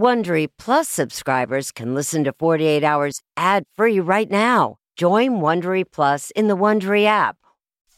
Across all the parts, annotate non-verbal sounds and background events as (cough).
Wondery Plus subscribers can listen to 48 Hours ad-free right now. Join Wondery Plus in the Wondery app.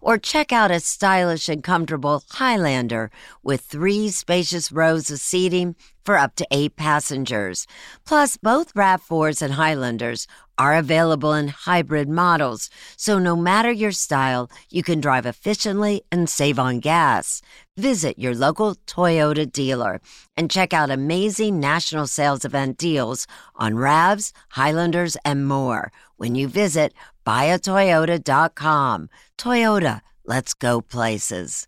Or check out a stylish and comfortable Highlander with three spacious rows of seating for up to eight passengers. Plus, both RAV4s and Highlanders are available in hybrid models, so no matter your style, you can drive efficiently and save on gas. Visit your local Toyota dealer and check out amazing national sales event deals on RAVs, Highlanders, and more when you visit buyatoyota.com. Toyota, let's go places.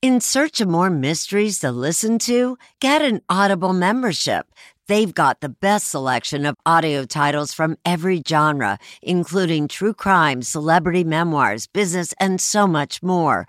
In search of more mysteries to listen to, get an Audible membership. They've got the best selection of audio titles from every genre, including true crime, celebrity memoirs, business, and so much more.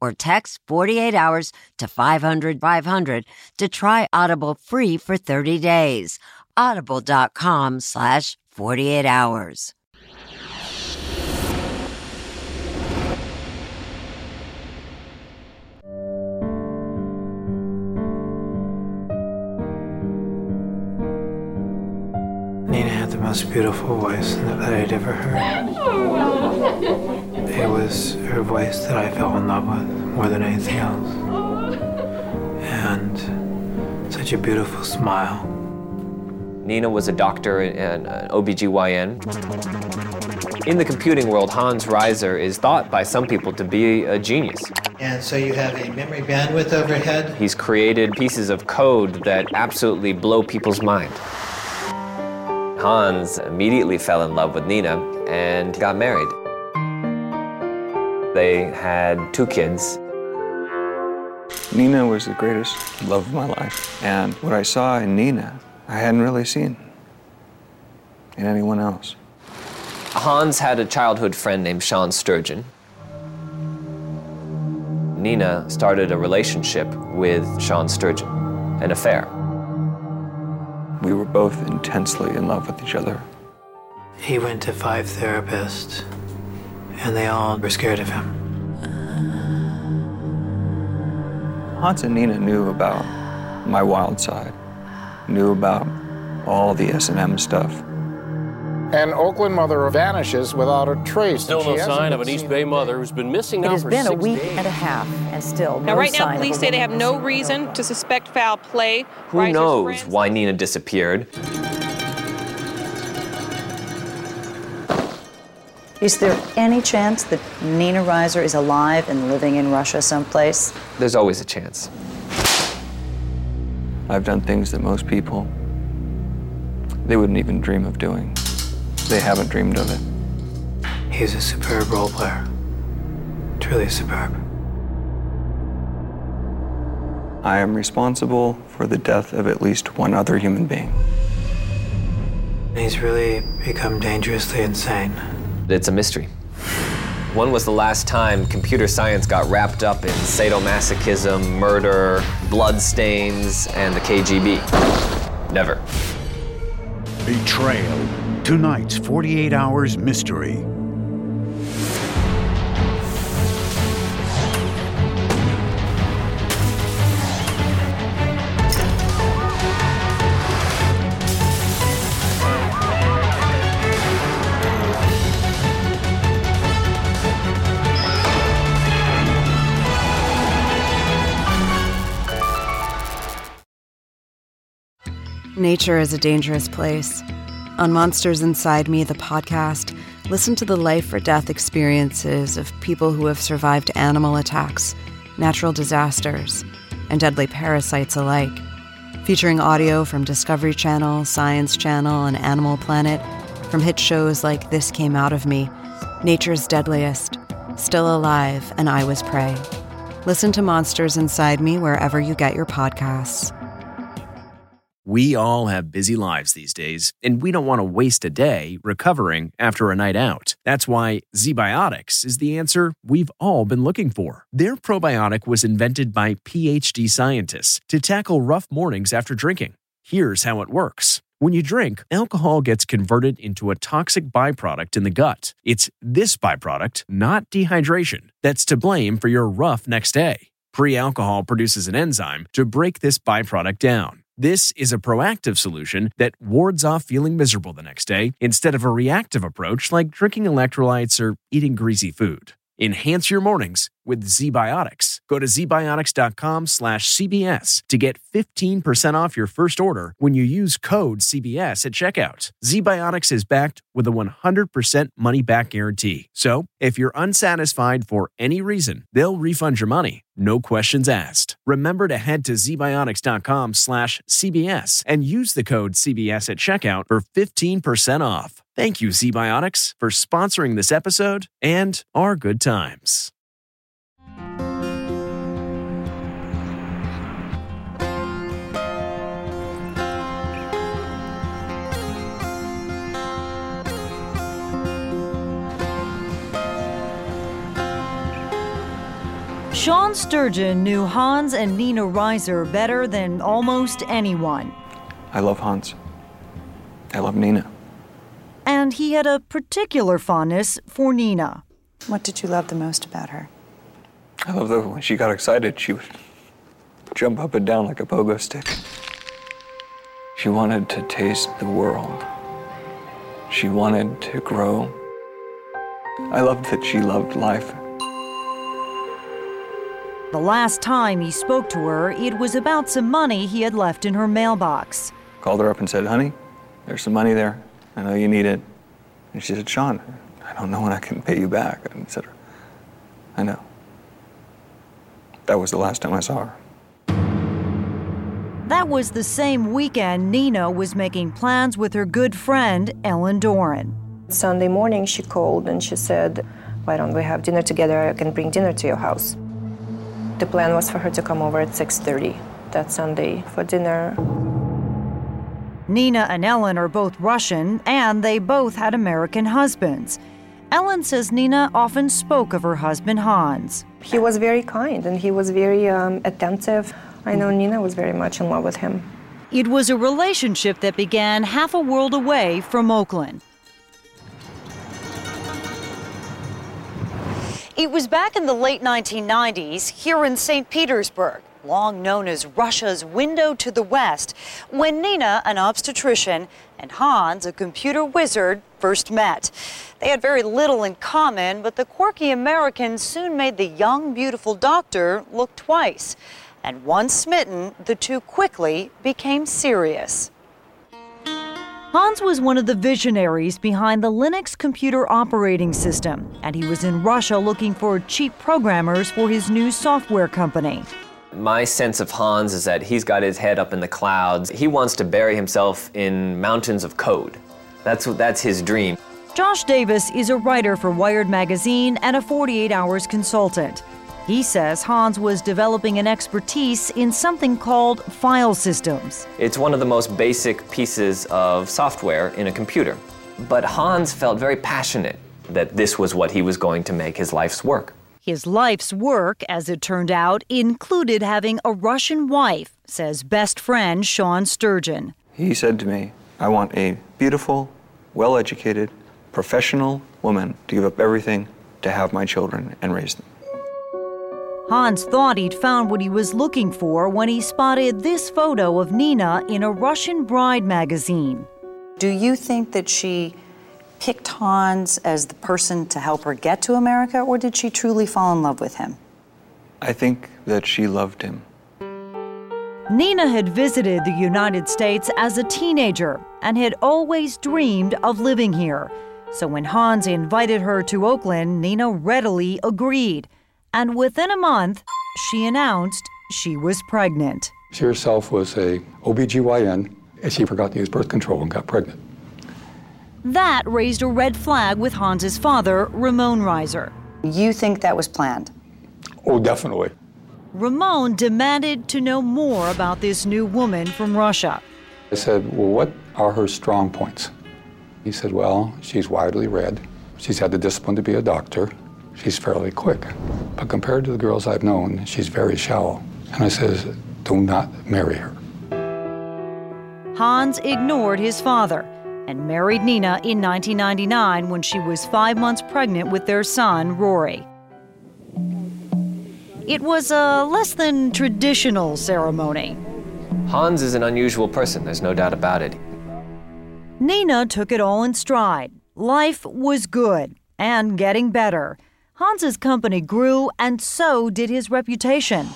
or text 48 hours to 500 500 to try Audible free for 30 days. Audible.com slash 48 hours. Nina had the most beautiful voice that I'd ever heard. (laughs) It was her voice that I fell in love with more than anything else. And such a beautiful smile. Nina was a doctor and an OBGYN. In the computing world, Hans Reiser is thought by some people to be a genius. And so you have a memory bandwidth overhead. He's created pieces of code that absolutely blow people's mind. Hans immediately fell in love with Nina and got married. They had two kids. Nina was the greatest love of my life. And what I saw in Nina, I hadn't really seen in anyone else. Hans had a childhood friend named Sean Sturgeon. Nina started a relationship with Sean Sturgeon, an affair. We were both intensely in love with each other. He went to five therapists, and they all were scared of him. Hans and Nina knew about my wild side, knew about all the S&M stuff. An Oakland mother vanishes without a trace. Still no sign of an East Bay mother who's been missing over six days. It now has been a week days. and a half, and still Now, no right sign now, of police say they have no reason to suspect foul play. Who Reiser's knows friends- why Nina disappeared? Is there any chance that Nina Reiser is alive and living in Russia someplace? There's always a chance. I've done things that most people, they wouldn't even dream of doing. They haven't dreamed of it. He's a superb role player. Truly superb. I am responsible for the death of at least one other human being. He's really become dangerously insane. It's a mystery. When was the last time computer science got wrapped up in sadomasochism, murder, bloodstains, and the KGB? Never. Betrayal. Tonight's 48 Hours Mystery. Nature is a dangerous place. On Monsters Inside Me, the podcast, listen to the life or death experiences of people who have survived animal attacks, natural disasters, and deadly parasites alike. Featuring audio from Discovery Channel, Science Channel, and Animal Planet, from hit shows like This Came Out of Me, Nature's Deadliest, Still Alive, and I Was Prey. Listen to Monsters Inside Me wherever you get your podcasts. We all have busy lives these days, and we don't want to waste a day recovering after a night out. That's why ZBiotics is the answer we've all been looking for. Their probiotic was invented by PhD scientists to tackle rough mornings after drinking. Here's how it works. When you drink, alcohol gets converted into a toxic byproduct in the gut. It's this byproduct, not dehydration, that's to blame for your rough next day. Pre alcohol produces an enzyme to break this byproduct down. This is a proactive solution that wards off feeling miserable the next day instead of a reactive approach like drinking electrolytes or eating greasy food. Enhance your mornings with ZBiotics. Go to zbiotics.com slash CBS to get 15% off your first order when you use code CBS at checkout. ZBiotics is backed with a 100% money back guarantee. So if you're unsatisfied for any reason, they'll refund your money. No questions asked. Remember to head to zbiotics.com slash CBS and use the code CBS at checkout for 15% off. Thank you, ZBiotics, for sponsoring this episode and our good times. Sean Sturgeon knew Hans and Nina Reiser better than almost anyone. I love Hans. I love Nina. And he had a particular fondness for Nina. What did you love the most about her? I love that when she got excited, she would jump up and down like a pogo stick. She wanted to taste the world. She wanted to grow. I loved that she loved life. The last time he spoke to her, it was about some money he had left in her mailbox. Called her up and said, Honey, there's some money there. I know you need it. And she said, Sean, I don't know when I can pay you back. And I said, I know. That was the last time I saw her. That was the same weekend Nina was making plans with her good friend, Ellen Doran. Sunday morning, she called and she said, Why don't we have dinner together? I can bring dinner to your house. The plan was for her to come over at 6:30 that Sunday for dinner. Nina and Ellen are both Russian, and they both had American husbands. Ellen says Nina often spoke of her husband Hans. He was very kind and he was very um, attentive. I know Nina was very much in love with him. It was a relationship that began half a world away from Oakland. It was back in the late 1990s here in St. Petersburg, long known as Russia's window to the West, when Nina, an obstetrician, and Hans, a computer wizard, first met. They had very little in common, but the quirky American soon made the young, beautiful doctor look twice. And once smitten, the two quickly became serious. Hans was one of the visionaries behind the Linux computer operating system, and he was in Russia looking for cheap programmers for his new software company. My sense of Hans is that he's got his head up in the clouds. He wants to bury himself in mountains of code. That's, that's his dream. Josh Davis is a writer for Wired Magazine and a 48 Hours consultant. He says Hans was developing an expertise in something called file systems. It's one of the most basic pieces of software in a computer. But Hans felt very passionate that this was what he was going to make his life's work. His life's work, as it turned out, included having a Russian wife, says best friend Sean Sturgeon. He said to me, I want a beautiful, well educated, professional woman to give up everything to have my children and raise them. Hans thought he'd found what he was looking for when he spotted this photo of Nina in a Russian Bride magazine. Do you think that she picked Hans as the person to help her get to America, or did she truly fall in love with him? I think that she loved him. Nina had visited the United States as a teenager and had always dreamed of living here. So when Hans invited her to Oakland, Nina readily agreed. And within a month, she announced she was pregnant. She herself was a OBGYN and she forgot to use birth control and got pregnant. That raised a red flag with Hans's father, Ramon Reiser. You think that was planned? Oh, definitely. Ramon demanded to know more about this new woman from Russia. I said, Well, what are her strong points? He said, Well, she's widely read. She's had the discipline to be a doctor. She's fairly quick. But compared to the girls I've known, she's very shallow. And I says, Do not marry her. Hans ignored his father and married Nina in 1999 when she was five months pregnant with their son, Rory. It was a less than traditional ceremony. Hans is an unusual person, there's no doubt about it. Nina took it all in stride. Life was good and getting better. Hans's company grew, and so did his reputation.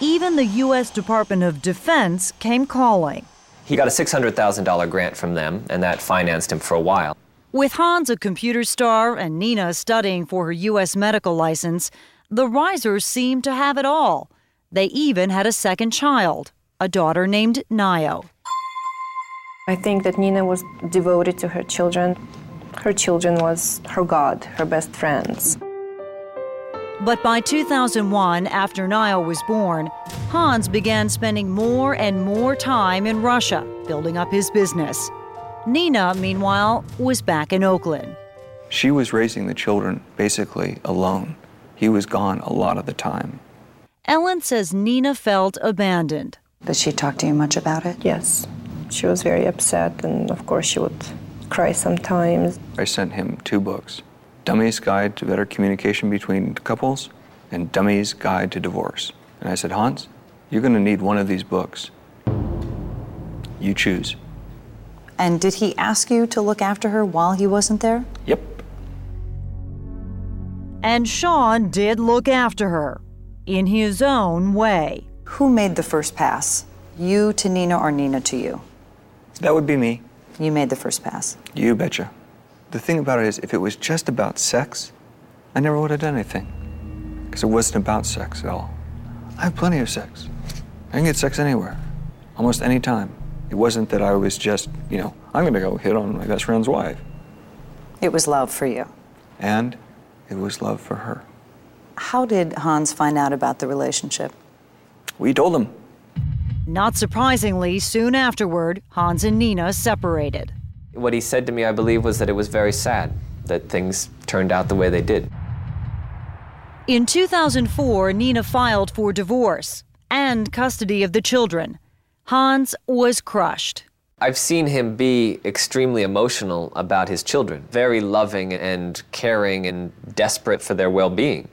Even the U.S. Department of Defense came calling. He got a $600,000 grant from them, and that financed him for a while. With Hans a computer star and Nina studying for her U.S. medical license, the Reisers seemed to have it all. They even had a second child, a daughter named Nio. I think that Nina was devoted to her children. Her children was her God, her best friends. But by 2001, after Nio was born, Hans began spending more and more time in Russia, building up his business. Nina, meanwhile, was back in Oakland. She was raising the children basically alone. He was gone a lot of the time. Ellen says Nina felt abandoned. Did she talk to you much about it? Yes. She was very upset, and of course, she would cry sometimes. I sent him two books Dummy's Guide to Better Communication Between Couples and Dummy's Guide to Divorce. And I said, Hans, you're going to need one of these books. You choose. And did he ask you to look after her while he wasn't there? Yep. And Sean did look after her in his own way. Who made the first pass? You to Nina or Nina to you? That would be me. You made the first pass. You betcha. The thing about it is, if it was just about sex, I never would have done anything. Because it wasn't about sex at all. I have plenty of sex. I can get sex anywhere, almost any time. It wasn't that I was just, you know, I'm going to go hit on my best friend's wife. It was love for you. And it was love for her. How did Hans find out about the relationship? We told him. Not surprisingly, soon afterward, Hans and Nina separated. What he said to me, I believe, was that it was very sad that things turned out the way they did. In 2004, Nina filed for divorce and custody of the children. Hans was crushed. I've seen him be extremely emotional about his children, very loving and caring and desperate for their well being.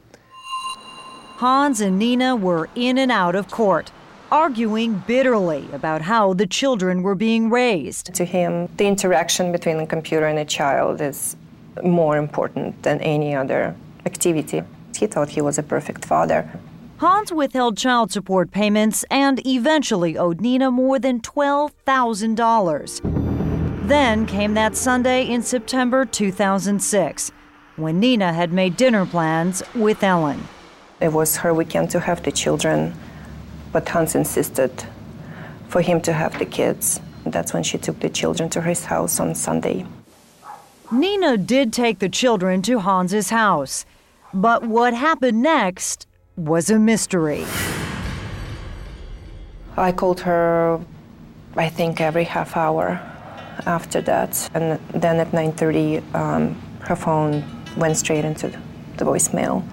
Hans and Nina were in and out of court, arguing bitterly about how the children were being raised. To him, the interaction between a computer and a child is more important than any other activity. He thought he was a perfect father. Hans withheld child support payments and eventually owed Nina more than $12,000. Then came that Sunday in September 2006, when Nina had made dinner plans with Ellen. It was her weekend to have the children, but Hans insisted for him to have the kids. That's when she took the children to his house on Sunday. Nina did take the children to Hans's house, but what happened next was a mystery. I called her, I think, every half hour after that, and then at 9:30, um, her phone went straight into the voicemail.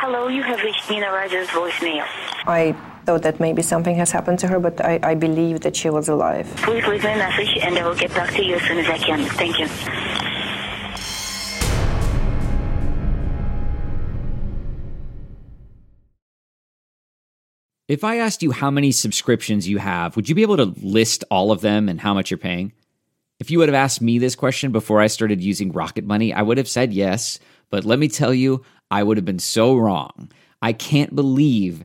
Hello, you have reached Nina Reiser's voicemail. I thought that maybe something has happened to her, but I, I believe that she was alive. Please leave me a message and I will get back to you as soon as I can. Thank you. If I asked you how many subscriptions you have, would you be able to list all of them and how much you're paying? If you would have asked me this question before I started using Rocket Money, I would have said yes. But let me tell you, I would have been so wrong. I can't believe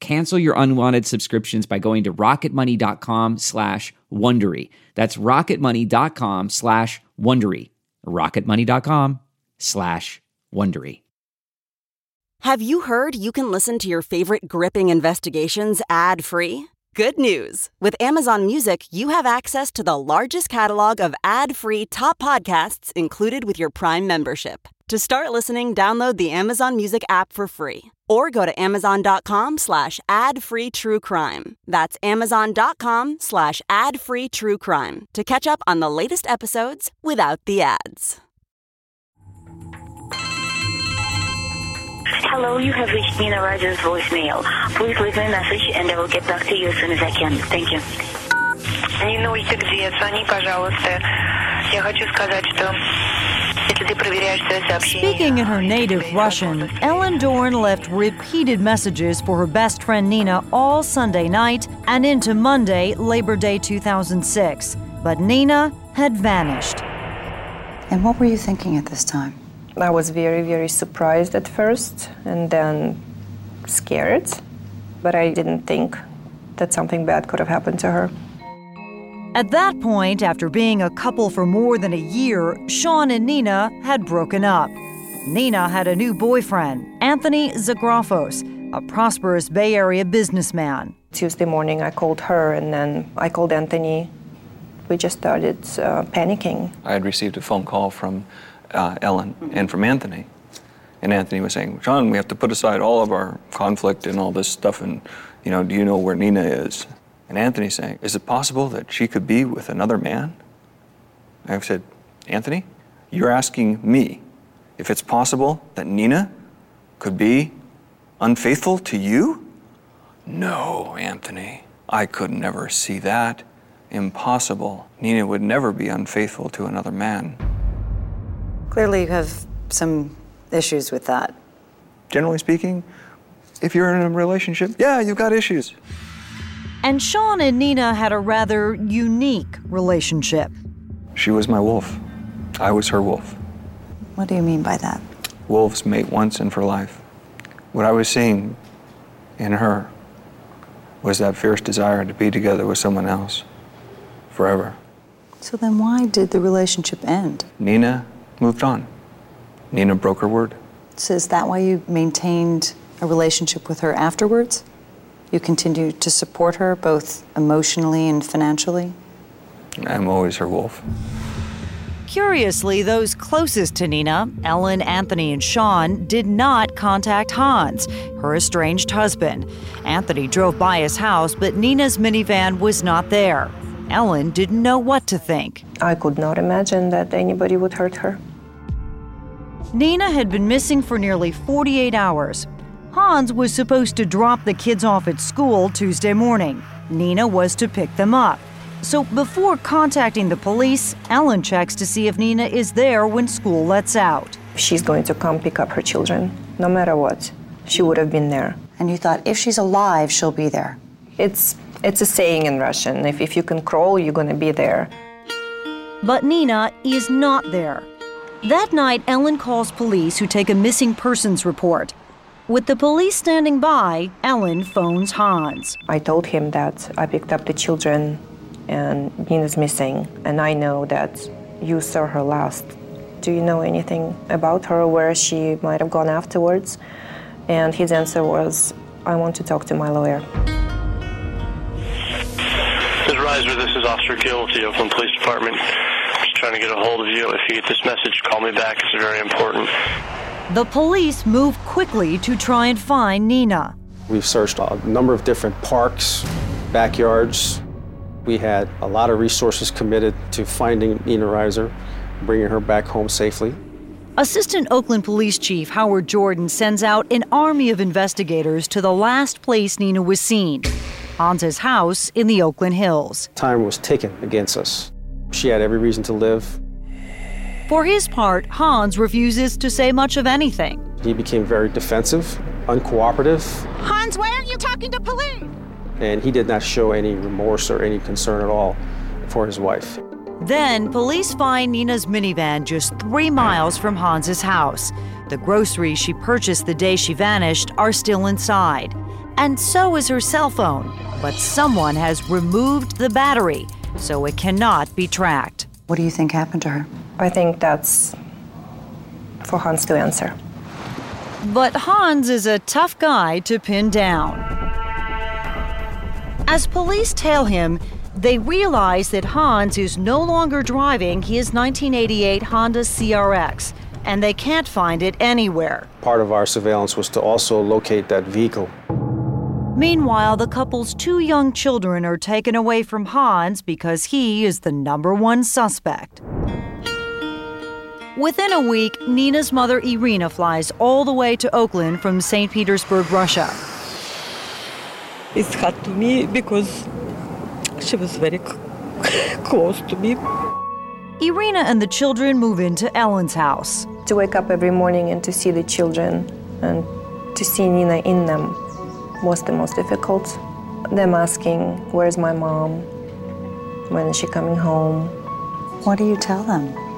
Cancel your unwanted subscriptions by going to rocketmoney.com slash Wondery. That's rocketmoney.com slash Wondery. rocketmoney.com slash Wondery. Have you heard you can listen to your favorite gripping investigations ad-free? Good news. With Amazon Music, you have access to the largest catalog of ad-free top podcasts included with your Prime membership. To start listening, download the Amazon Music app for free or go to amazon.com slash ad-free true crime. That's amazon.com slash ad-free true crime to catch up on the latest episodes without the ads. Hello, you have reached Nina Reiser's voicemail. Please leave me a message and I will get back to you as soon as I can. Thank you. Не нойте где, звони, пожалуйста. Я хочу сказать, что Speaking in her native Russian, Ellen Dorn left repeated messages for her best friend Nina all Sunday night and into Monday, Labor Day 2006. But Nina had vanished. And what were you thinking at this time? I was very, very surprised at first and then scared. But I didn't think that something bad could have happened to her. At that point, after being a couple for more than a year, Sean and Nina had broken up. Nina had a new boyfriend, Anthony Zografos, a prosperous Bay Area businessman. Tuesday morning, I called her and then I called Anthony. We just started uh, panicking. I had received a phone call from uh, Ellen and from Anthony. And Anthony was saying, John, we have to put aside all of our conflict and all this stuff. And, you know, do you know where Nina is? And Anthony saying, Is it possible that she could be with another man? I've said, Anthony, you're asking me if it's possible that Nina could be unfaithful to you? No, Anthony, I could never see that. Impossible. Nina would never be unfaithful to another man. Clearly, you have some issues with that. Generally speaking, if you're in a relationship, yeah, you've got issues. And Sean and Nina had a rather unique relationship. She was my wolf. I was her wolf. What do you mean by that? Wolves mate once and for life. What I was seeing in her was that fierce desire to be together with someone else forever. So then, why did the relationship end? Nina moved on. Nina broke her word. So is that why you maintained a relationship with her afterwards? You continue to support her both emotionally and financially? I'm always her wolf. Curiously, those closest to Nina, Ellen, Anthony, and Sean, did not contact Hans, her estranged husband. Anthony drove by his house, but Nina's minivan was not there. Ellen didn't know what to think. I could not imagine that anybody would hurt her. Nina had been missing for nearly 48 hours. Hans was supposed to drop the kids off at school Tuesday morning. Nina was to pick them up. So before contacting the police, Ellen checks to see if Nina is there when school lets out. She's going to come pick up her children, no matter what. She would have been there. And you thought if she's alive, she'll be there. It's it's a saying in Russian. If, if you can crawl, you're going to be there. But Nina is not there. That night, Ellen calls police who take a missing persons report. With the police standing by, Ellen phones Hans. I told him that I picked up the children and Nina's missing, and I know that you saw her last. Do you know anything about her, where she might have gone afterwards? And his answer was, I want to talk to my lawyer. Ms. Reiser, this is Officer Gill with the Oakland Police Department. Just trying to get a hold of you. If you get this message, call me back. It's very important. The police move quickly to try and find Nina. We've searched a number of different parks, backyards. We had a lot of resources committed to finding Nina Reiser, bringing her back home safely. Assistant Oakland Police Chief Howard Jordan sends out an army of investigators to the last place Nina was seen Hans's house in the Oakland Hills. Time was taken against us. She had every reason to live. For his part, Hans refuses to say much of anything. He became very defensive, uncooperative, Hans, why aren't you talking to police? and he did not show any remorse or any concern at all for his wife. Then, police find Nina's minivan just three miles from Hans's house. The groceries she purchased the day she vanished are still inside. And so is her cell phone. But someone has removed the battery, so it cannot be tracked. What do you think happened to her? I think that's for Hans to answer. But Hans is a tough guy to pin down. As police tell him, they realize that Hans is no longer driving his 1988 Honda CRX, and they can't find it anywhere. Part of our surveillance was to also locate that vehicle. Meanwhile, the couple's two young children are taken away from Hans because he is the number one suspect. Within a week, Nina's mother Irina flies all the way to Oakland from St. Petersburg, Russia. It's hard to me because she was very c- close to me. Irina and the children move into Ellen's house. To wake up every morning and to see the children and to see Nina in them was the most difficult. Them asking, Where's my mom? When is she coming home? What do you tell them?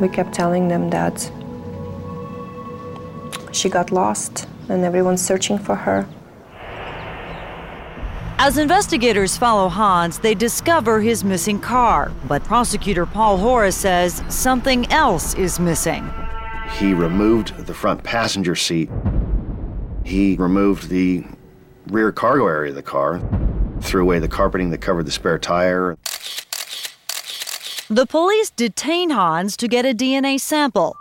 We kept telling them that she got lost and everyone's searching for her. As investigators follow Hans, they discover his missing car. But prosecutor Paul Horace says something else is missing. He removed the front passenger seat. He removed the rear cargo area of the car, threw away the carpeting that covered the spare tire. The police detain Hans to get a DNA sample.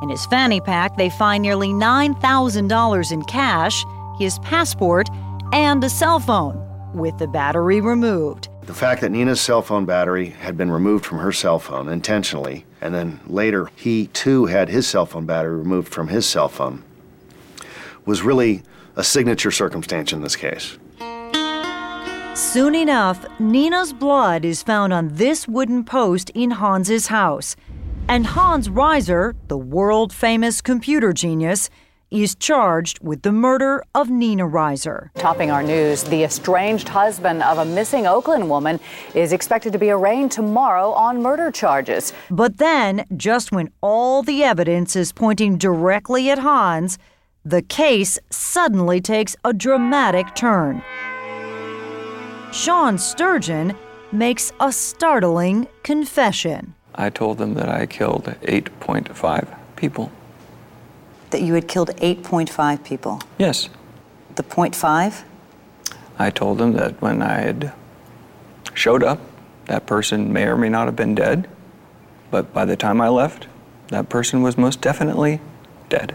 In his fanny pack, they find nearly $9,000 in cash, his passport, and a cell phone with the battery removed. The fact that Nina's cell phone battery had been removed from her cell phone intentionally, and then later he too had his cell phone battery removed from his cell phone, was really a signature circumstance in this case. Soon enough, Nina's blood is found on this wooden post in Hans's house. And Hans Reiser, the world famous computer genius, is charged with the murder of Nina Reiser. Topping our news, the estranged husband of a missing Oakland woman is expected to be arraigned tomorrow on murder charges. But then, just when all the evidence is pointing directly at Hans, the case suddenly takes a dramatic turn. Sean Sturgeon makes a startling confession. I told them that I killed 8.5 people. That you had killed 8.5 people. Yes. The point five? I told them that when I had showed up, that person may or may not have been dead, but by the time I left, that person was most definitely dead.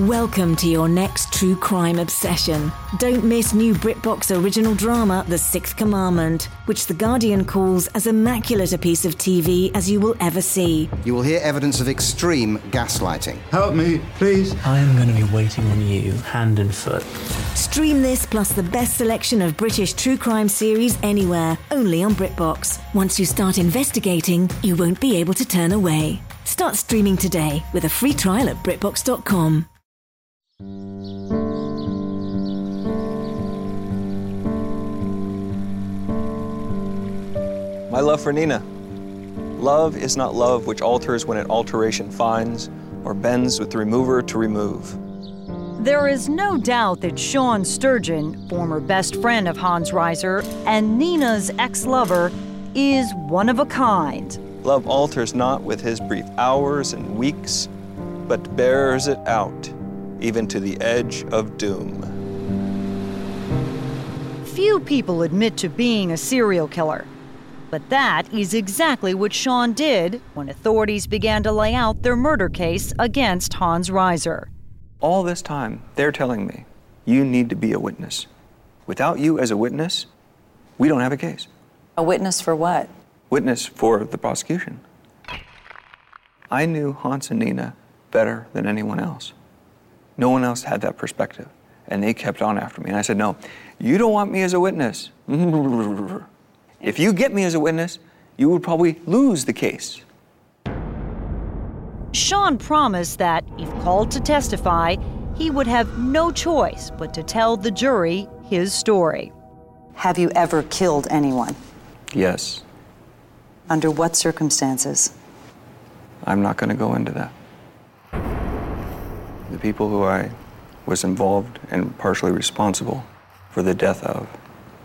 Welcome to your next true crime obsession. Don't miss new BritBox original drama, The Sixth Commandment, which The Guardian calls as immaculate a piece of TV as you will ever see. You will hear evidence of extreme gaslighting. Help me, please. I am going to be waiting on you, hand and foot. Stream this plus the best selection of British true crime series anywhere, only on BritBox. Once you start investigating, you won't be able to turn away. Start streaming today with a free trial at BritBox.com. My love for Nina. Love is not love which alters when an alteration finds, or bends with the remover to remove. There is no doubt that Sean Sturgeon, former best friend of Hans Reiser, and Nina's ex lover, is one of a kind. Love alters not with his brief hours and weeks, but bears it out, even to the edge of doom. Few people admit to being a serial killer. But that is exactly what Sean did when authorities began to lay out their murder case against Hans Reiser. All this time, they're telling me, you need to be a witness. Without you as a witness, we don't have a case. A witness for what? Witness for the prosecution. I knew Hans and Nina better than anyone else. No one else had that perspective. And they kept on after me. And I said, No, you don't want me as a witness. (laughs) if you get me as a witness, you would probably lose the case. Sean promised that, if called to testify, he would have no choice but to tell the jury his story. Have you ever killed anyone? Yes. Under what circumstances? I'm not going to go into that. The people who I was involved and partially responsible for the death of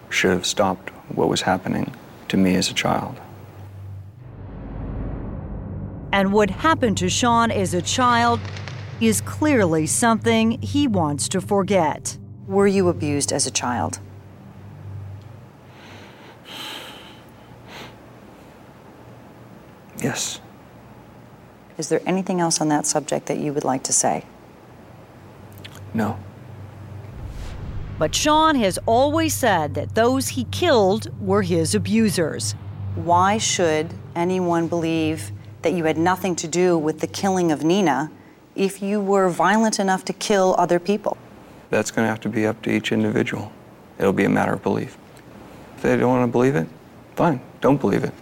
should have stopped what was happening to me as a child. And what happened to Sean as a child is clearly something he wants to forget. Were you abused as a child? Yes. Is there anything else on that subject that you would like to say? No. But Sean has always said that those he killed were his abusers. Why should anyone believe that you had nothing to do with the killing of Nina if you were violent enough to kill other people? That's going to have to be up to each individual. It'll be a matter of belief. If they don't want to believe it, fine, don't believe it.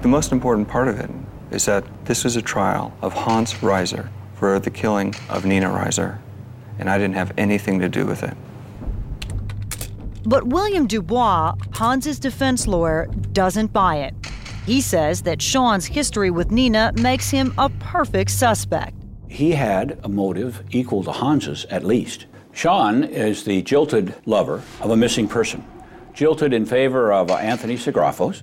The most important part of it is that this is a trial of Hans Reiser for the killing of Nina Reiser, and I didn't have anything to do with it. But William Dubois, Hans's defense lawyer, doesn't buy it. He says that Sean's history with Nina makes him a perfect suspect. He had a motive equal to Hans's, at least. Sean is the jilted lover of a missing person, jilted in favor of uh, Anthony Zografos.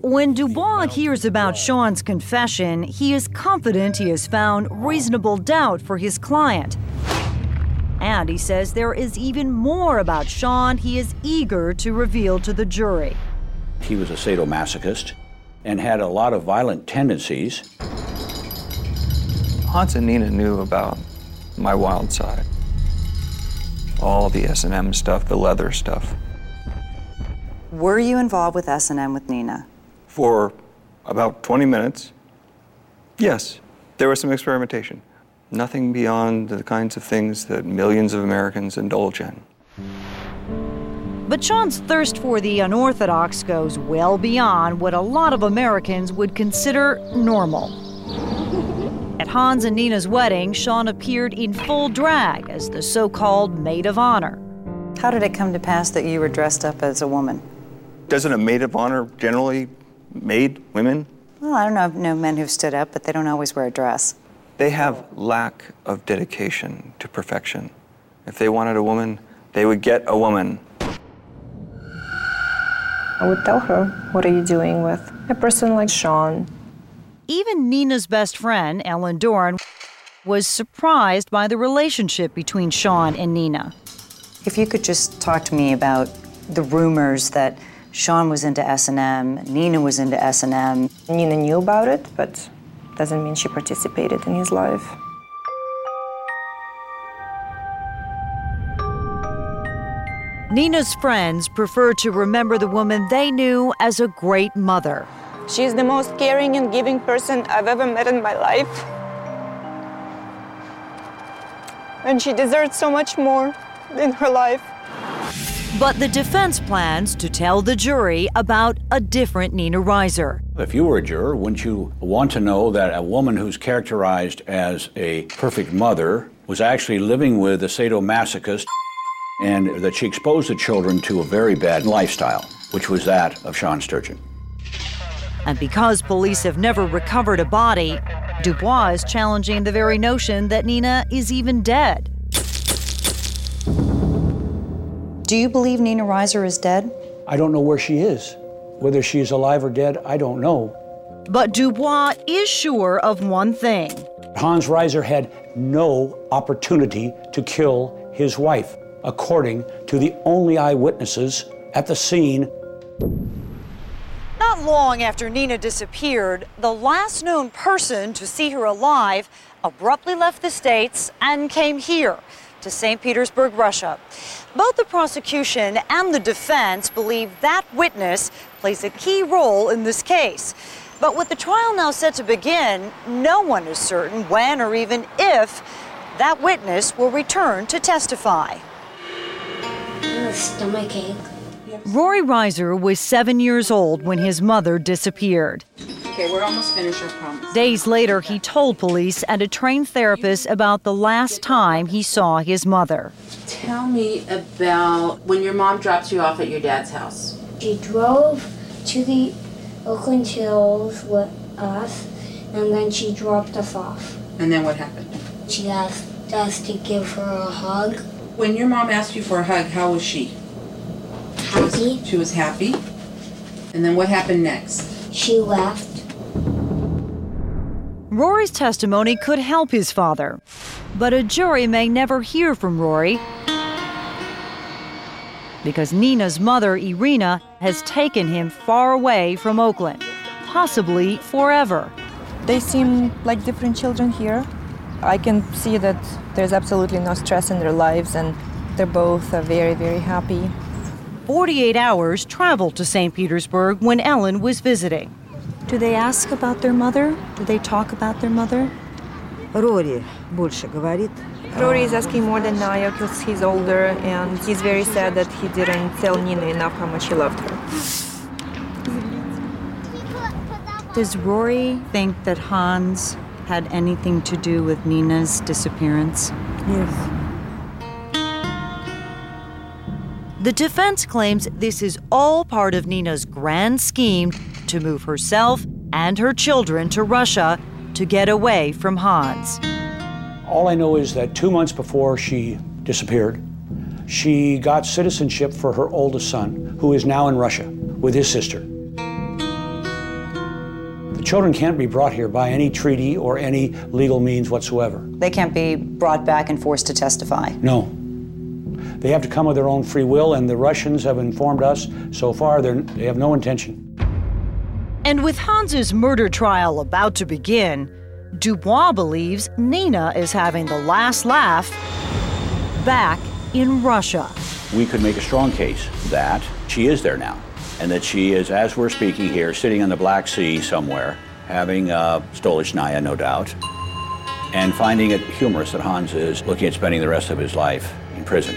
When Dubois hears about Sean's confession, he is confident he has found reasonable doubt for his client. And he says there is even more about Sean he is eager to reveal to the jury. He was a sadomasochist and had a lot of violent tendencies. Hans and Nina knew about my wild side. All the S&M stuff, the leather stuff. Were you involved with S&M with Nina? For about 20 minutes, yes, there was some experimentation. Nothing beyond the kinds of things that millions of Americans indulge in. But Sean's thirst for the unorthodox goes well beyond what a lot of Americans would consider normal. (laughs) At Hans and Nina's wedding, Sean appeared in full drag as the so called maid of honor. How did it come to pass that you were dressed up as a woman? Doesn't a maid of honor generally maid women? Well, I don't know, I know men who've stood up, but they don't always wear a dress. They have lack of dedication to perfection. If they wanted a woman, they would get a woman. I would tell her, What are you doing with a person like Sean? Even Nina's best friend, Ellen Dorn, was surprised by the relationship between Sean and Nina. If you could just talk to me about the rumors that Sean was into S&M, Nina was into S&M. Nina knew about it, but doesn't mean she participated in his life. Nina's friends prefer to remember the woman they knew as a great mother. She's the most caring and giving person I've ever met in my life. And she deserves so much more in her life. But the defense plans to tell the jury about a different Nina Reiser. If you were a juror, wouldn't you want to know that a woman who's characterized as a perfect mother was actually living with a sadomasochist and that she exposed the children to a very bad lifestyle, which was that of Sean Sturgeon? And because police have never recovered a body, Dubois is challenging the very notion that Nina is even dead. Do you believe Nina Reiser is dead? I don't know where she is. Whether she is alive or dead, I don't know. But Dubois is sure of one thing Hans Reiser had no opportunity to kill his wife. according to the only eyewitnesses at the scene. Not long after Nina disappeared, the last known person to see her alive abruptly left the States and came here to St. Petersburg, Russia. Both the prosecution and the defense believe that witness plays a key role in this case. But with the trial now set to begin, no one is certain when or even if that witness will return to testify. Stomachache. Rory Reiser was seven years old when his mother disappeared. Okay, we're almost finished, I promise. Days later, he told police and a trained therapist about the last time he saw his mother. Tell me about when your mom dropped you off at your dad's house. She drove to the Oakland Hills with us, and then she dropped us off. And then what happened? She asked us to give her a hug. When your mom asked you for a hug, how was she? Happy. She was happy. And then what happened next? She left. Rory's testimony could help his father, but a jury may never hear from Rory because Nina's mother, Irina, has taken him far away from Oakland, possibly forever. They seem like different children here. I can see that there's absolutely no stress in their lives and they're both very, very happy. 48 hours traveled to St. Petersburg when Ellen was visiting. Do they ask about their mother? Do they talk about their mother? Рори больше говорит. Rory is asking more than Naya because he's older and he's very sad that he didn't tell Nina enough how much he loved her. Does Rory think that Hans had anything to do with Nina's disappearance? Yes. The defense claims this is all part of Nina's grand scheme to move herself and her children to Russia to get away from Hans. All I know is that two months before she disappeared, she got citizenship for her oldest son, who is now in Russia with his sister. The children can't be brought here by any treaty or any legal means whatsoever. They can't be brought back and forced to testify. No. They have to come of their own free will, and the Russians have informed us so far they're- have no intention. And with Hans's murder trial about to begin, Dubois believes Nina is having the last laugh back in Russia. We could make a strong case that she is there now, and that she is, as we're speaking here, sitting in the Black Sea somewhere, having uh, Stolichnaya, no doubt, and finding it humorous that Hans is looking at spending the rest of his life in prison.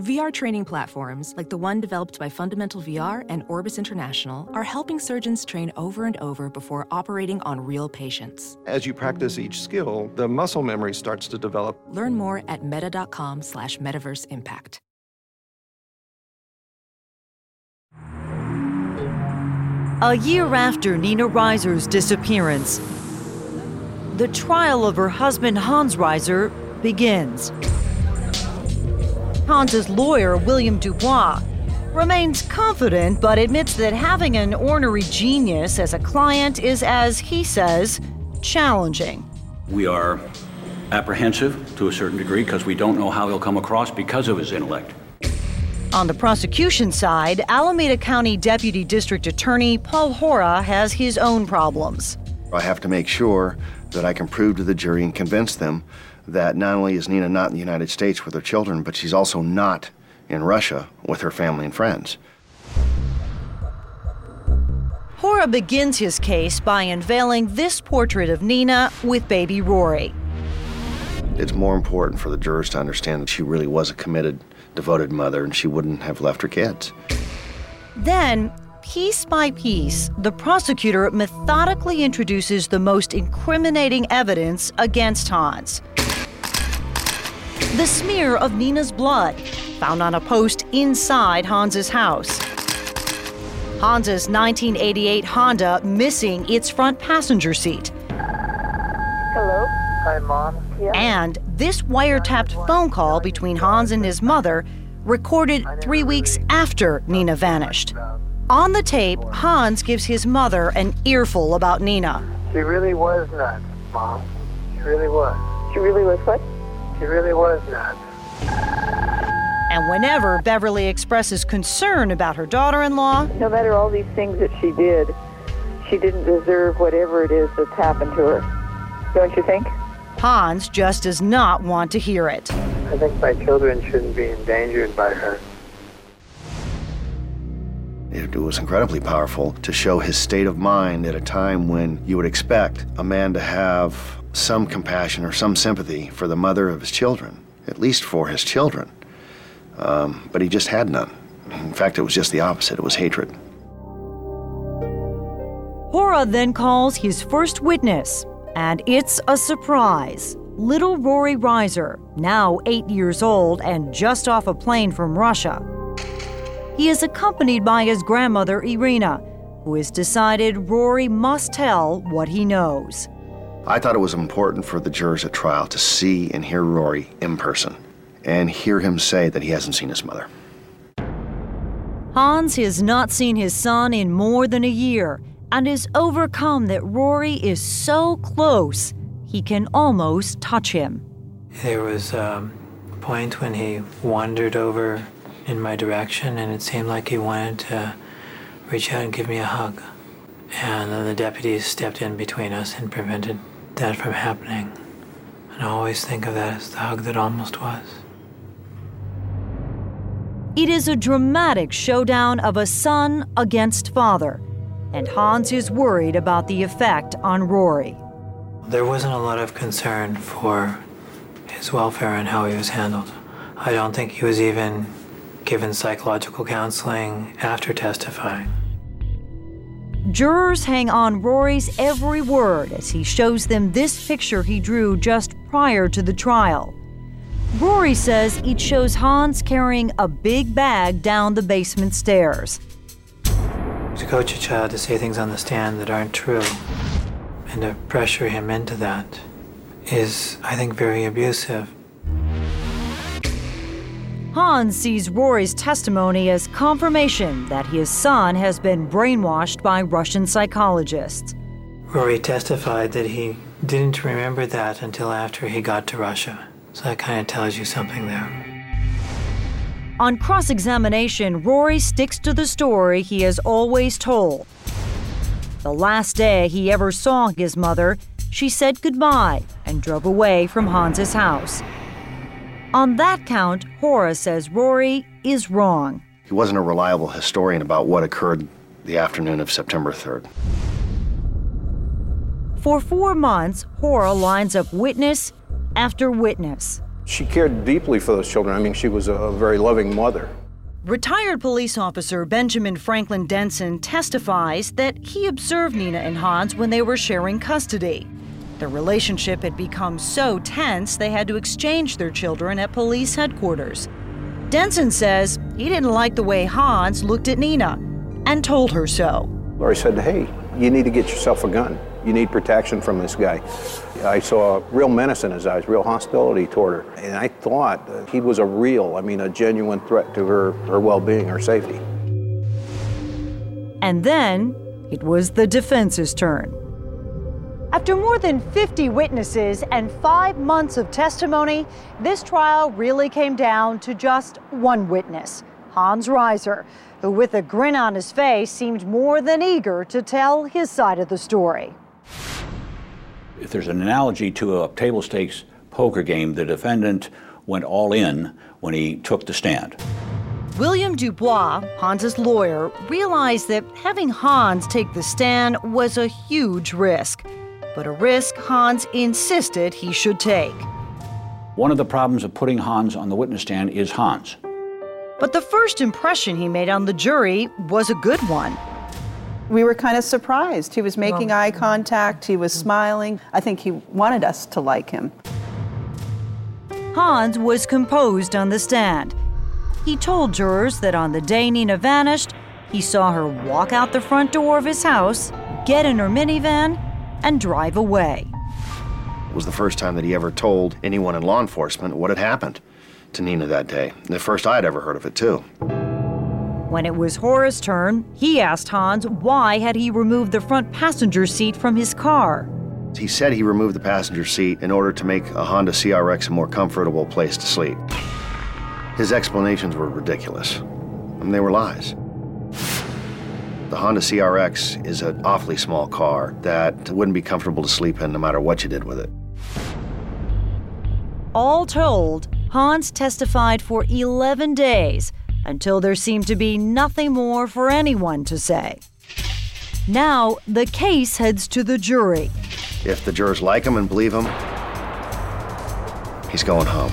VR training platforms, like the one developed by Fundamental VR and Orbis International, are helping surgeons train over and over before operating on real patients. As you practice each skill, the muscle memory starts to develop. Learn more at meta.com slash metaverse impact. A year after Nina Reiser's disappearance, the trial of her husband Hans Reiser begins. Hans's lawyer, William Dubois, remains confident but admits that having an ornery genius as a client is, as he says, challenging. We are apprehensive to a certain degree because we don't know how he'll come across because of his intellect. On the prosecution side, Alameda County Deputy District Attorney Paul Hora has his own problems. I have to make sure that I can prove to the jury and convince them that not only is Nina not in the United States with her children, but she's also not in Russia with her family and friends. Hora begins his case by unveiling this portrait of Nina with baby Rory. It's more important for the jurors to understand that she really was a committed, devoted mother and she wouldn't have left her kids. Then, piece by piece, the prosecutor methodically introduces the most incriminating evidence against Hans. The smear of Nina's blood, found on a post inside Hans's house. Hans's 1988 Honda missing its front passenger seat. Hello? Hi, Mom. Yeah. And this wiretapped phone call between Hans and his mother, recorded three weeks after Nina vanished. On the tape, Hans gives his mother an earful about Nina. She really was nuts, Mom. She really was. She really was what? She really was nuts. And whenever Beverly expresses concern about her daughter in law, No matter all these things that she did, she didn't deserve whatever it is that's happened to her. Don't you think? Hans just does not want to hear it. I think my children shouldn't be endangered by her. It was incredibly powerful to show his state of mind at a time when you would expect a man to have some compassion or some sympathy for the mother of his children, at least for his children. Um, but he just had none. In fact, it was just the opposite it was hatred. Hora then calls his first witness, and it's a surprise. Little Rory Reiser, now eight years old and just off a plane from Russia. He is accompanied by his grandmother, Irina, who has decided Rory must tell what he knows. I thought it was important for the jurors at trial to see and hear Rory in person and hear him say that he hasn't seen his mother. Hans has not seen his son in more than a year and is overcome that Rory is so close he can almost touch him. There was um, a point when he wandered over in my direction, and it seemed like he wanted to reach out and give me a hug. And then the deputies stepped in between us and prevented that from happening. And I always think of that as the hug that almost was. It is a dramatic showdown of a son against father, and Hans is worried about the effect on Rory. There wasn't a lot of concern for his welfare and how he was handled. I don't think he was even given psychological counseling after testifying. Jurors hang on Rory's every word as he shows them this picture he drew just prior to the trial. Rory says it shows Hans carrying a big bag down the basement stairs. To coach a child to say things on the stand that aren't true and to pressure him into that is, I think, very abusive. Hans sees Rory's testimony as confirmation that his son has been brainwashed by Russian psychologists. Rory testified that he didn't remember that until after he got to Russia. So that kind of tells you something there. On cross examination, Rory sticks to the story he has always told. The last day he ever saw his mother, she said goodbye and drove away from Hans's house. On that count, Hora says Rory is wrong. He wasn't a reliable historian about what occurred the afternoon of September 3rd. For four months, Hora lines up witness after witness. She cared deeply for those children. I mean, she was a very loving mother. Retired police officer Benjamin Franklin Denson testifies that he observed Nina and Hans when they were sharing custody. Their relationship had become so tense they had to exchange their children at police headquarters. Denson says he didn't like the way Hans looked at Nina and told her so. Laurie said, Hey, you need to get yourself a gun. You need protection from this guy. I saw real menace in his eyes, real hostility toward her. And I thought he was a real, I mean, a genuine threat to her, her well being, her safety. And then it was the defense's turn. After more than 50 witnesses and five months of testimony, this trial really came down to just one witness, Hans Reiser, who, with a grin on his face, seemed more than eager to tell his side of the story. If there's an analogy to a table stakes poker game, the defendant went all in when he took the stand. William Dubois, Hans's lawyer, realized that having Hans take the stand was a huge risk, but a risk Hans insisted he should take. One of the problems of putting Hans on the witness stand is Hans. But the first impression he made on the jury was a good one. We were kind of surprised. He was making eye contact, he was smiling. I think he wanted us to like him. Hans was composed on the stand. He told jurors that on the day Nina vanished, he saw her walk out the front door of his house, get in her minivan, and drive away. It was the first time that he ever told anyone in law enforcement what had happened to Nina that day. The first I'd ever heard of it, too. When it was Hora's turn, he asked Hans why had he removed the front passenger seat from his car. He said he removed the passenger seat in order to make a Honda CRX a more comfortable place to sleep. His explanations were ridiculous. and they were lies. The Honda CRX is an awfully small car that wouldn't be comfortable to sleep in no matter what you did with it. All told, Hans testified for 11 days until there seemed to be nothing more for anyone to say. Now, the case heads to the jury. If the jurors like him and believe him, he's going home.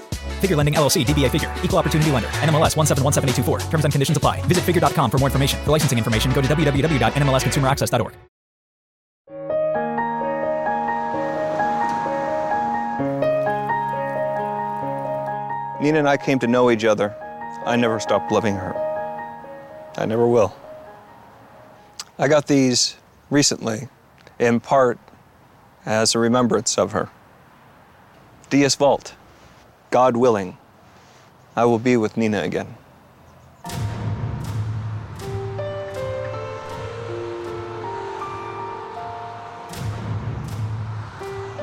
Figure Lending LLC, DBA Figure, Equal Opportunity Lender, NMLS 1717824. Terms and conditions apply. Visit figure.com for more information. For licensing information, go to www.nmlsconsumeraccess.org. Nina and I came to know each other. I never stopped loving her. I never will. I got these recently, in part as a remembrance of her. Deus vult, God willing, I will be with Nina again.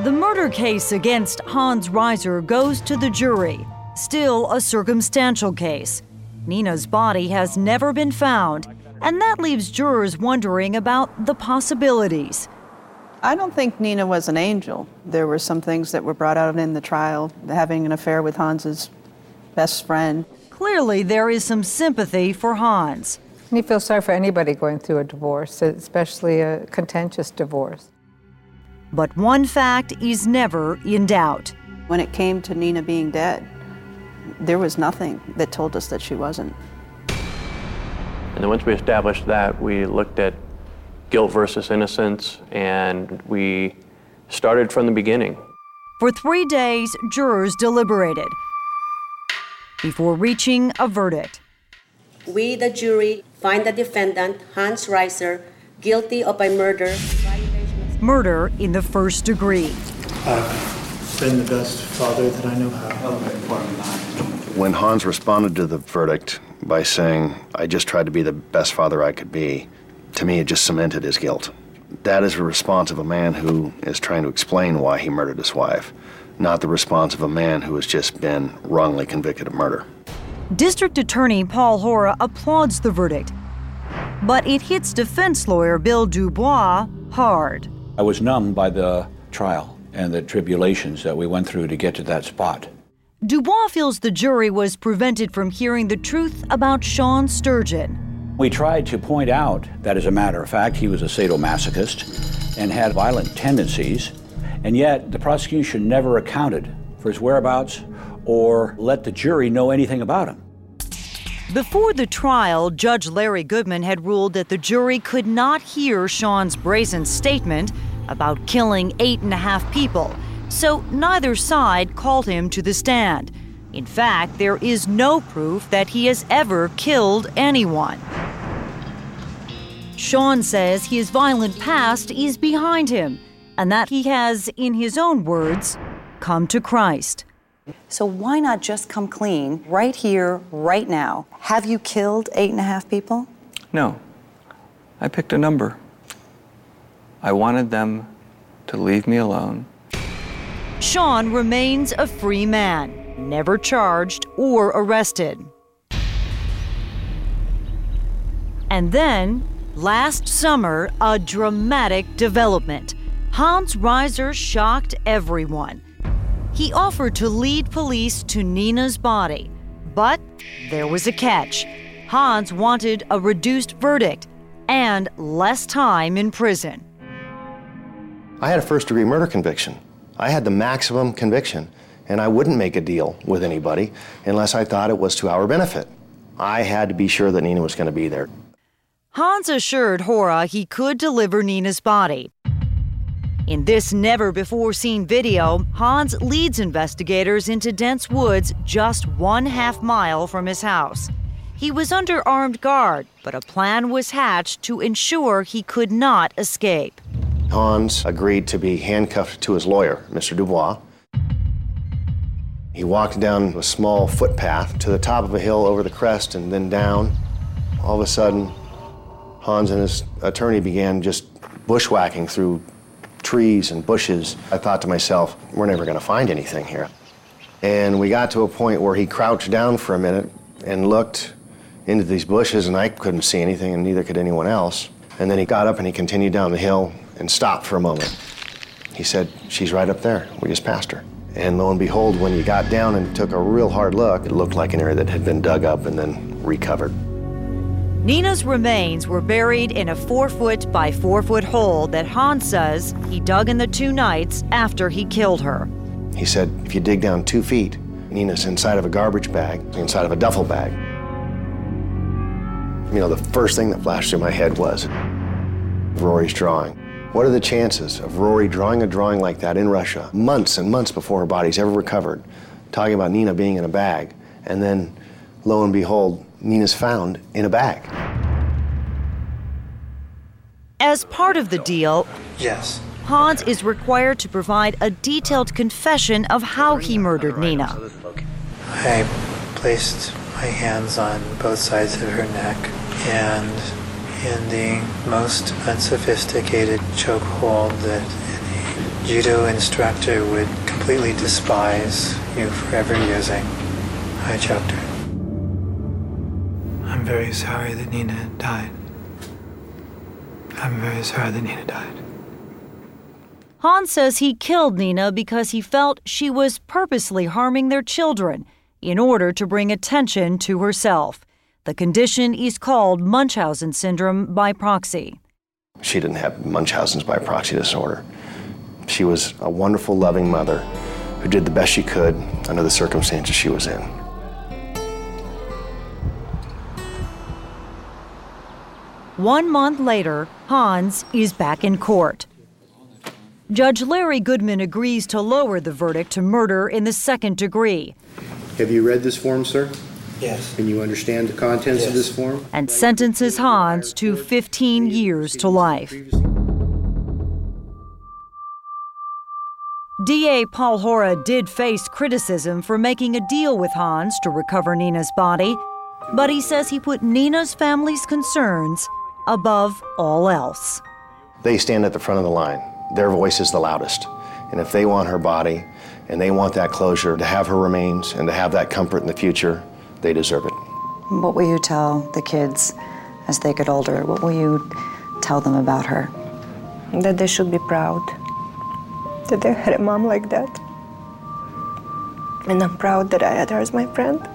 The murder case against Hans Reiser goes to the jury, still a circumstantial case. Nina's body has never been found, and that leaves jurors wondering about the possibilities. I don't think Nina was an angel. There were some things that were brought out in the trial, having an affair with Hans's best friend. Clearly, there is some sympathy for Hans. And You feel sorry for anybody going through a divorce, especially a contentious divorce. But one fact is never in doubt. When it came to Nina being dead, there was nothing that told us that she wasn't. And then once we established that, we looked at guilt versus innocence, and we started from the beginning. For three days, jurors deliberated before reaching a verdict. We, the jury, find the defendant, Hans Reiser, guilty of a murder. Murder in the first degree. I've been the best father that I know how. When Hans responded to the verdict by saying, I just tried to be the best father I could be, to me it just cemented his guilt. That is the response of a man who is trying to explain why he murdered his wife, not the response of a man who has just been wrongly convicted of murder. District Attorney Paul Hora applauds the verdict, but it hits defense lawyer Bill Dubois hard. I was numbed by the trial and the tribulations that we went through to get to that spot. Dubois feels the jury was prevented from hearing the truth about Sean Sturgeon. We tried to point out that, as a matter of fact, he was a sadomasochist and had violent tendencies, and yet the prosecution never accounted for his whereabouts or let the jury know anything about him. Before the trial, Judge Larry Goodman had ruled that the jury could not hear Sean's brazen statement about killing eight and a half people, so neither side called him to the stand. In fact, there is no proof that he has ever killed anyone. Sean says his violent past is behind him and that he has, in his own words, come to Christ. So why not just come clean right here, right now? Have you killed eight and a half people? No. I picked a number. I wanted them to leave me alone. Sean remains a free man, never charged or arrested. And then, last summer, a dramatic development. Hans Reiser shocked everyone. He offered to lead police to Nina's body, but there was a catch. Hans wanted a reduced verdict and less time in prison. I had a first degree murder conviction. I had the maximum conviction, and I wouldn't make a deal with anybody unless I thought it was to our benefit. I had to be sure that Nina was going to be there. Hans assured Hora he could deliver Nina's body. In this never before seen video, Hans leads investigators into dense woods just one half mile from his house. He was under armed guard, but a plan was hatched to ensure he could not escape. Hans agreed to be handcuffed to his lawyer, Mr. Dubois. He walked down a small footpath to the top of a hill over the crest and then down. All of a sudden, Hans and his attorney began just bushwhacking through trees and bushes. I thought to myself, we're never going to find anything here. And we got to a point where he crouched down for a minute and looked into these bushes, and I couldn't see anything, and neither could anyone else. And then he got up and he continued down the hill and stopped for a moment. He said, She's right up there. We just passed her. And lo and behold, when you got down and took a real hard look, it looked like an area that had been dug up and then recovered. Nina's remains were buried in a four foot by four foot hole that Hans says he dug in the two nights after he killed her. He said, if you dig down two feet, Nina's inside of a garbage bag, inside of a duffel bag. You know, the first thing that flashed through my head was Rory's drawing. What are the chances of Rory drawing a drawing like that in Russia, months and months before her body's ever recovered, talking about Nina being in a bag, and then lo and behold, Nina's found in a bag? As part of the deal, Yes. Hans is required to provide a detailed confession of how he murdered Nina. I placed my hands on both sides of her neck and in the most unsophisticated chokehold that any judo instructor would completely despise you for ever using, I choked her. I'm very sorry that Nina died. I'm very sorry that Nina died. Hans says he killed Nina because he felt she was purposely harming their children in order to bring attention to herself. The condition is called Munchausen syndrome by proxy. She didn't have Munchausen's by proxy disorder. She was a wonderful, loving mother who did the best she could under the circumstances she was in. One month later, Hans is back in court. Judge Larry Goodman agrees to lower the verdict to murder in the second degree Have you read this form, sir? Yes. And you understand the contents of this form? and sentences Hans to 15 years to life. DA Paul Hora did face criticism for making a deal with Hans to recover Nina's body, but he says he put Nina's family's concerns above all else. They stand at the front of the line. Their voice is the loudest. And if they want her body and they want that closure, to have her remains and to have that comfort in the future, they deserve it. What will you tell the kids as they get older? What will you tell them about her? That they should be proud that they had a mom like that. And I'm proud that I had her as my friend.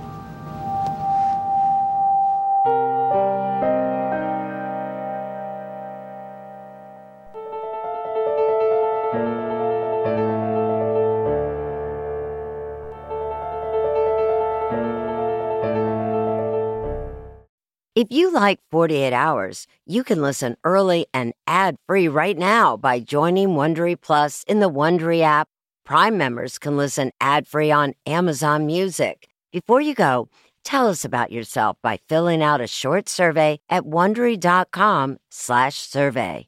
If you like 48 Hours, you can listen early and ad-free right now by joining Wondery Plus in the Wondery app. Prime members can listen ad-free on Amazon Music. Before you go, tell us about yourself by filling out a short survey at wondery.com/survey.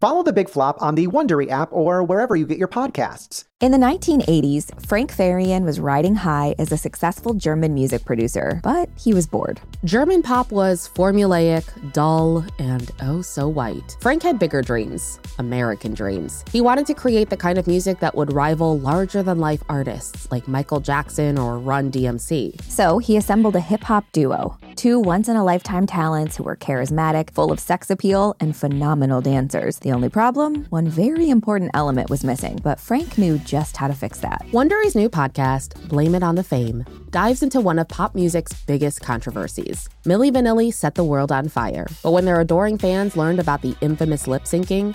Follow the Big Flop on the Wondery app or wherever you get your podcasts. In the 1980s, Frank Farian was riding high as a successful German music producer, but he was bored. German pop was formulaic, dull, and oh so white. Frank had bigger dreams, American dreams. He wanted to create the kind of music that would rival larger than life artists like Michael Jackson or Run DMC. So he assembled a hip hop duo, two once in a lifetime talents who were charismatic, full of sex appeal, and phenomenal dancers. The only problem? One very important element was missing, but Frank knew just how to fix that. Wondery's new podcast, Blame It on the Fame, dives into one of pop music's biggest controversies. Milli Vanilli set the world on fire, but when their adoring fans learned about the infamous lip syncing,